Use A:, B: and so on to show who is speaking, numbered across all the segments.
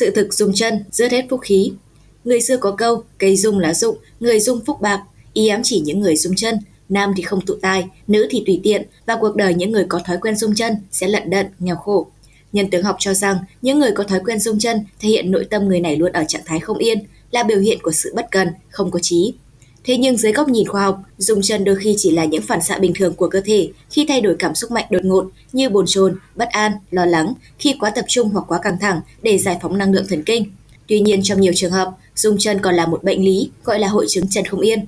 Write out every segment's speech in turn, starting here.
A: Sự thực dùng chân, rớt hết phúc khí. Người xưa có câu, cây dung lá dụng, người dung phúc bạc, ý ám chỉ những người dung chân, nam thì không tụ tài nữ thì tùy tiện và cuộc đời những người có thói quen dung chân sẽ lận đận, nghèo khổ. Nhân tướng học cho rằng những người có thói quen dung chân thể hiện nội tâm người này luôn ở trạng thái không yên, là biểu hiện của sự bất cần, không có trí. Thế nhưng dưới góc nhìn khoa học, rung chân đôi khi chỉ là những phản xạ bình thường của cơ thể khi thay đổi cảm xúc mạnh đột ngột như bồn chồn, bất an, lo lắng, khi quá tập trung hoặc quá căng thẳng để giải phóng năng lượng thần kinh. Tuy nhiên trong nhiều trường hợp, rung chân còn là một bệnh lý gọi là hội chứng chân không yên.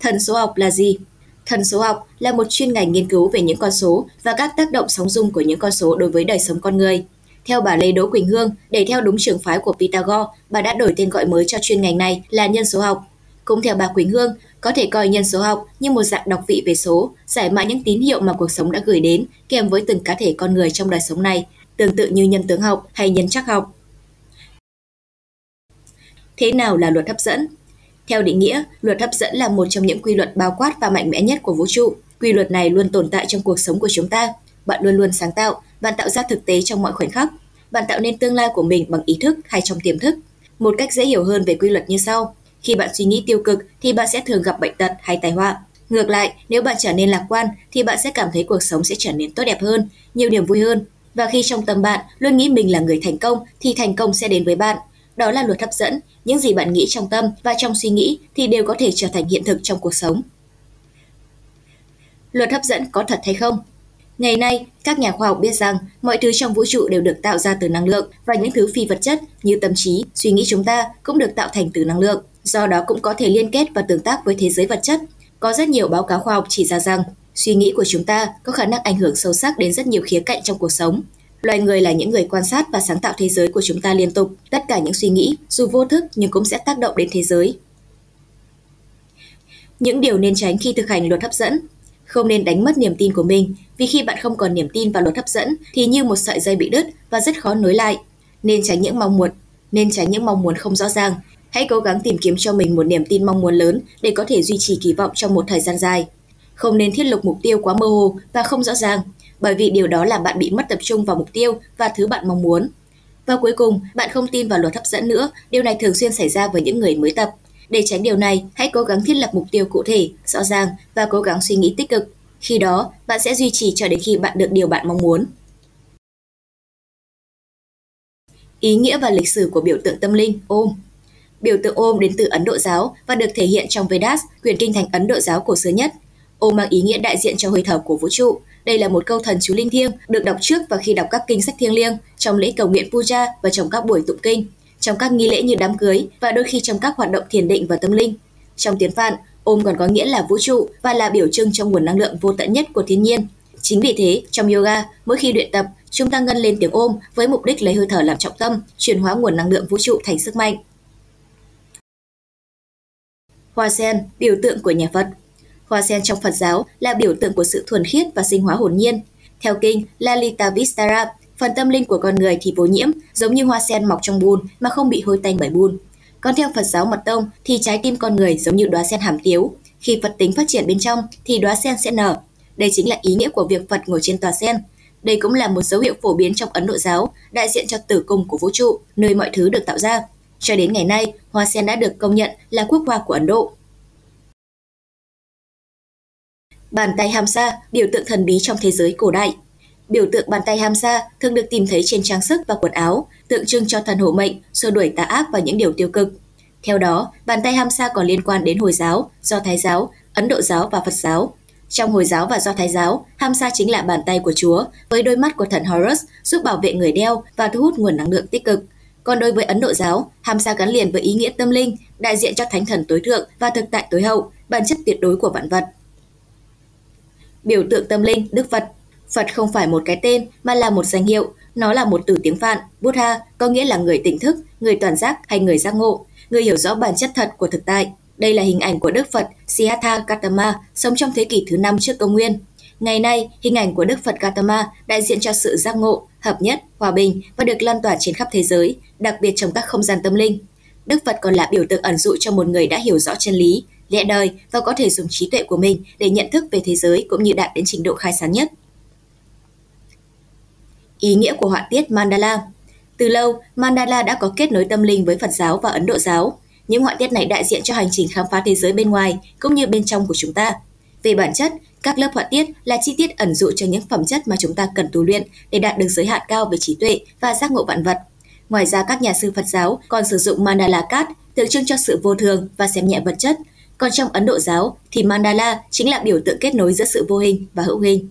A: Thần số học là gì? Thần số học là một chuyên ngành nghiên cứu về những con số và các tác động sóng dung của những con số đối với đời sống con người. Theo bà Lê Đỗ Quỳnh Hương, để theo đúng trường phái của Pythagore, bà đã đổi tên gọi mới cho chuyên ngành này là nhân số học. Cũng theo bà Quỳnh Hương, có thể coi nhân số học như một dạng đọc vị về số, giải mã những tín hiệu mà cuộc sống đã gửi đến kèm với từng cá thể con người trong đời sống này, tương tự như nhân tướng học hay nhân chắc học. Thế nào là luật hấp dẫn? Theo định nghĩa, luật hấp dẫn là một trong những quy luật bao quát và mạnh mẽ nhất của vũ trụ. Quy luật này luôn tồn tại trong cuộc sống của chúng ta. Bạn luôn luôn sáng tạo, bạn tạo ra thực tế trong mọi khoảnh khắc. Bạn tạo nên tương lai của mình bằng ý thức hay trong tiềm thức. Một cách dễ hiểu hơn về quy luật như sau. Khi bạn suy nghĩ tiêu cực thì bạn sẽ thường gặp bệnh tật hay tai họa. Ngược lại, nếu bạn trở nên lạc quan thì bạn sẽ cảm thấy cuộc sống sẽ trở nên tốt đẹp hơn, nhiều niềm vui hơn. Và khi trong tâm bạn luôn nghĩ mình là người thành công thì thành công sẽ đến với bạn. Đó là luật hấp dẫn, những gì bạn nghĩ trong tâm và trong suy nghĩ thì đều có thể trở thành hiện thực trong cuộc sống. Luật hấp dẫn có thật hay không? Ngày nay, các nhà khoa học biết rằng mọi thứ trong vũ trụ đều được tạo ra từ năng lượng và những thứ phi vật chất như tâm trí, suy nghĩ chúng ta cũng được tạo thành từ năng lượng, do đó cũng có thể liên kết và tương tác với thế giới vật chất. Có rất nhiều báo cáo khoa học chỉ ra rằng suy nghĩ của chúng ta có khả năng ảnh hưởng sâu sắc đến rất nhiều khía cạnh trong cuộc sống, Loài người là những người quan sát và sáng tạo thế giới của chúng ta liên tục. Tất cả những suy nghĩ, dù vô thức nhưng cũng sẽ tác động đến thế giới. Những điều nên tránh khi thực hành luật hấp dẫn không nên đánh mất niềm tin của mình, vì khi bạn không còn niềm tin vào luật hấp dẫn thì như một sợi dây bị đứt và rất khó nối lại. Nên tránh những mong muốn, nên tránh những mong muốn không rõ ràng. Hãy cố gắng tìm kiếm cho mình một niềm tin mong muốn lớn để có thể duy trì kỳ vọng trong một thời gian dài. Không nên thiết lập mục tiêu quá mơ hồ và không rõ ràng, bởi vì điều đó làm bạn bị mất tập trung vào mục tiêu và thứ bạn mong muốn. Và cuối cùng, bạn không tin vào luật hấp dẫn nữa, điều này thường xuyên xảy ra với những người mới tập. Để tránh điều này, hãy cố gắng thiết lập mục tiêu cụ thể, rõ ràng và cố gắng suy nghĩ tích cực. Khi đó, bạn sẽ duy trì cho đến khi bạn được điều bạn mong muốn. Ý nghĩa và lịch sử của biểu tượng tâm linh ôm Biểu tượng ôm đến từ Ấn Độ giáo và được thể hiện trong Vedas, quyển kinh thành Ấn Độ giáo cổ xưa nhất. Ôm mang ý nghĩa đại diện cho hơi thở của vũ trụ, đây là một câu thần chú linh thiêng được đọc trước và khi đọc các kinh sách thiêng liêng, trong lễ cầu nguyện puja và trong các buổi tụng kinh, trong các nghi lễ như đám cưới và đôi khi trong các hoạt động thiền định và tâm linh. Trong tiếng Phạn, ôm còn có nghĩa là vũ trụ và là biểu trưng cho nguồn năng lượng vô tận nhất của thiên nhiên. Chính vì thế, trong yoga, mỗi khi luyện tập, chúng ta ngân lên tiếng ôm với mục đích lấy hơi thở làm trọng tâm, chuyển hóa nguồn năng lượng vũ trụ thành sức mạnh. Hoa sen, biểu tượng của nhà Phật Hoa sen trong Phật giáo là biểu tượng của sự thuần khiết và sinh hóa hồn nhiên. Theo kinh Lalita Vistara, phần tâm linh của con người thì vô nhiễm, giống như hoa sen mọc trong bùn mà không bị hôi tanh bởi bùn. Còn theo Phật giáo Mật Tông thì trái tim con người giống như đóa sen hàm tiếu, khi Phật tính phát triển bên trong thì đóa sen sẽ nở. Đây chính là ý nghĩa của việc Phật ngồi trên tòa sen. Đây cũng là một dấu hiệu phổ biến trong Ấn Độ giáo, đại diện cho tử cung của vũ trụ, nơi mọi thứ được tạo ra. Cho đến ngày nay, hoa sen đã được công nhận là quốc hoa của Ấn Độ. Bàn tay Hamsa, biểu tượng thần bí trong thế giới cổ đại. Biểu tượng bàn tay Hamsa thường được tìm thấy trên trang sức và quần áo, tượng trưng cho thần hộ mệnh, xua đuổi tà ác và những điều tiêu cực. Theo đó, bàn tay Hamsa còn liên quan đến Hồi giáo, Do Thái giáo, Ấn Độ giáo và Phật giáo. Trong Hồi giáo và Do Thái giáo, Hamsa chính là bàn tay của Chúa, với đôi mắt của thần Horus giúp bảo vệ người đeo và thu hút nguồn năng lượng tích cực. Còn đối với Ấn Độ giáo, hàm sa gắn liền với ý nghĩa tâm linh, đại diện cho thánh thần tối thượng và thực tại tối hậu, bản chất tuyệt đối của vạn vật. Biểu tượng tâm linh, Đức Phật. Phật không phải một cái tên mà là một danh hiệu, nó là một từ tiếng Phạn, Buddha có nghĩa là người tỉnh thức, người toàn giác hay người giác ngộ, người hiểu rõ bản chất thật của thực tại. Đây là hình ảnh của Đức Phật Siddhartha Gautama sống trong thế kỷ thứ 5 trước công nguyên. Ngày nay, hình ảnh của Đức Phật Gautama đại diện cho sự giác ngộ, hợp nhất, hòa bình và được lan tỏa trên khắp thế giới, đặc biệt trong các không gian tâm linh. Đức Phật còn là biểu tượng ẩn dụ cho một người đã hiểu rõ chân lý, lẽ đời và có thể dùng trí tuệ của mình để nhận thức về thế giới cũng như đạt đến trình độ khai sáng nhất. Ý nghĩa của họa tiết mandala Từ lâu, mandala đã có kết nối tâm linh với Phật giáo và Ấn Độ giáo. Những họa tiết này đại diện cho hành trình khám phá thế giới bên ngoài cũng như bên trong của chúng ta. Về bản chất, các lớp họa tiết là chi tiết ẩn dụ cho những phẩm chất mà chúng ta cần tu luyện để đạt được giới hạn cao về trí tuệ và giác ngộ vạn vật. Ngoài ra các nhà sư Phật giáo còn sử dụng mandala cát tượng trưng cho sự vô thường và xem nhẹ vật chất. Còn trong Ấn Độ giáo thì mandala chính là biểu tượng kết nối giữa sự vô hình và hữu hình.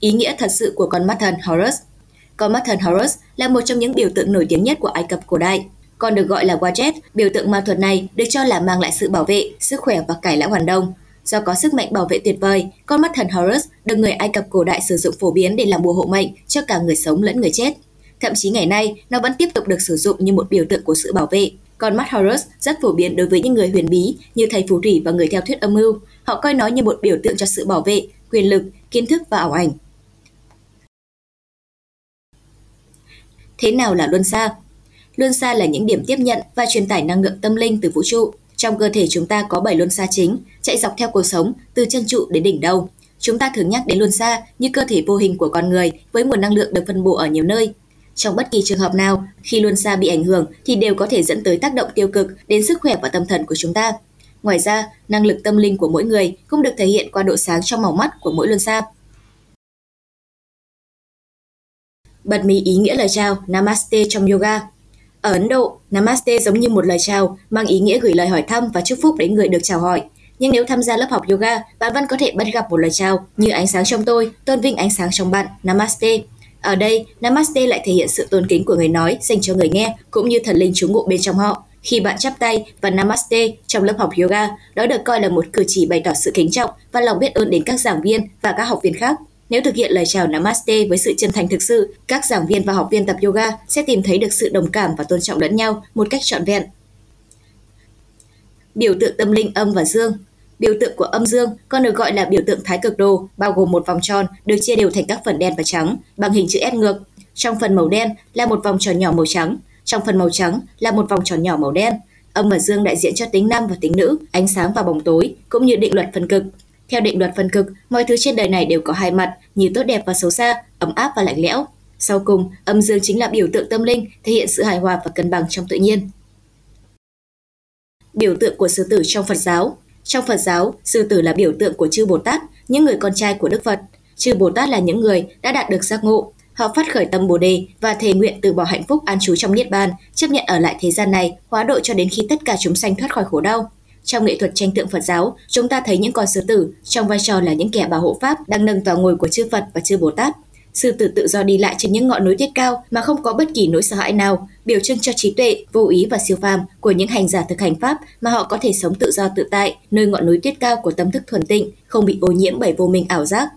A: Ý nghĩa thật sự của con mắt thần Horus Con mắt thần Horus là một trong những biểu tượng nổi tiếng nhất của Ai Cập cổ đại. Còn được gọi là Wajet, biểu tượng ma thuật này được cho là mang lại sự bảo vệ, sức khỏe và cải lão hoàn đông. Do có sức mạnh bảo vệ tuyệt vời, con mắt thần Horus được người Ai Cập cổ đại sử dụng phổ biến để làm bùa hộ mệnh cho cả người sống lẫn người chết. Thậm chí ngày nay, nó vẫn tiếp tục được sử dụng như một biểu tượng của sự bảo vệ. Con mắt Horus rất phổ biến đối với những người huyền bí như thầy phù thủy và người theo thuyết âm mưu. Họ coi nó như một biểu tượng cho sự bảo vệ, quyền lực, kiến thức và ảo ảnh. Thế nào là luân xa? Luân xa là những điểm tiếp nhận và truyền tải năng lượng tâm linh từ vũ trụ. Trong cơ thể chúng ta có 7 luân xa chính, chạy dọc theo cuộc sống từ chân trụ đến đỉnh đầu. Chúng ta thường nhắc đến luân xa như cơ thể vô hình của con người với nguồn năng lượng được phân bổ ở nhiều nơi. Trong bất kỳ trường hợp nào, khi luân xa bị ảnh hưởng thì đều có thể dẫn tới tác động tiêu cực đến sức khỏe và tâm thần của chúng ta. Ngoài ra, năng lực tâm linh của mỗi người cũng được thể hiện qua độ sáng trong màu mắt của mỗi luân xa. Bật mí ý nghĩa lời chào Namaste trong yoga. Ở Ấn Độ, Namaste giống như một lời chào, mang ý nghĩa gửi lời hỏi thăm và chúc phúc đến người được chào hỏi. Nhưng nếu tham gia lớp học yoga, bạn vẫn có thể bắt gặp một lời chào như ánh sáng trong tôi, tôn vinh ánh sáng trong bạn, Namaste. Ở đây, Namaste lại thể hiện sự tôn kính của người nói dành cho người nghe, cũng như thần linh trú ngụ bên trong họ. Khi bạn chắp tay và Namaste trong lớp học yoga, đó được coi là một cử chỉ bày tỏ sự kính trọng và lòng biết ơn đến các giảng viên và các học viên khác. Nếu thực hiện lời chào Namaste với sự chân thành thực sự, các giảng viên và học viên tập yoga sẽ tìm thấy được sự đồng cảm và tôn trọng lẫn nhau một cách trọn vẹn. Biểu tượng tâm linh âm và dương Biểu tượng của âm dương còn được gọi là biểu tượng thái cực đồ, bao gồm một vòng tròn được chia đều thành các phần đen và trắng bằng hình chữ S ngược. Trong phần màu đen là một vòng tròn nhỏ màu trắng, trong phần màu trắng là một vòng tròn nhỏ màu đen. Âm và dương đại diện cho tính nam và tính nữ, ánh sáng và bóng tối, cũng như định luật phân cực. Theo định luật phân cực, mọi thứ trên đời này đều có hai mặt, như tốt đẹp và xấu xa, ấm áp và lạnh lẽo. Sau cùng, âm dương chính là biểu tượng tâm linh, thể hiện sự hài hòa và cân bằng trong tự nhiên. Biểu tượng của sư tử trong Phật giáo Trong Phật giáo, sư tử là biểu tượng của chư Bồ Tát, những người con trai của Đức Phật. Chư Bồ Tát là những người đã đạt được giác ngộ, họ phát khởi tâm Bồ đề và thề nguyện từ bỏ hạnh phúc an trú trong niết bàn, chấp nhận ở lại thế gian này, hóa độ cho đến khi tất cả chúng sanh thoát khỏi khổ đau. Trong nghệ thuật tranh tượng Phật giáo, chúng ta thấy những con sư tử trong vai trò là những kẻ bảo hộ pháp đang nâng vào ngồi của chư Phật và chư Bồ Tát. Sư tử tự do đi lại trên những ngọn núi tuyết cao mà không có bất kỳ nỗi sợ hãi nào, biểu trưng cho trí tuệ, vô ý và siêu phàm của những hành giả thực hành pháp mà họ có thể sống tự do tự tại nơi ngọn núi tuyết cao của tâm thức thuần tịnh, không bị ô nhiễm bởi vô minh ảo giác.